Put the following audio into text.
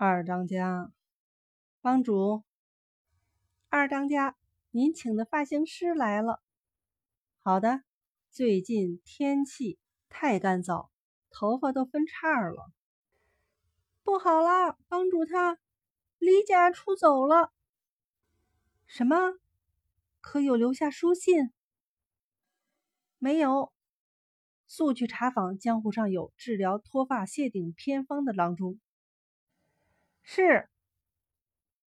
二当家，帮主。二当家，您请的发型师来了。好的，最近天气太干燥，头发都分叉了。不好了，帮主他离家出走了。什么？可有留下书信？没有。速去查访江湖上有治疗脱发谢顶偏方的郎中。是。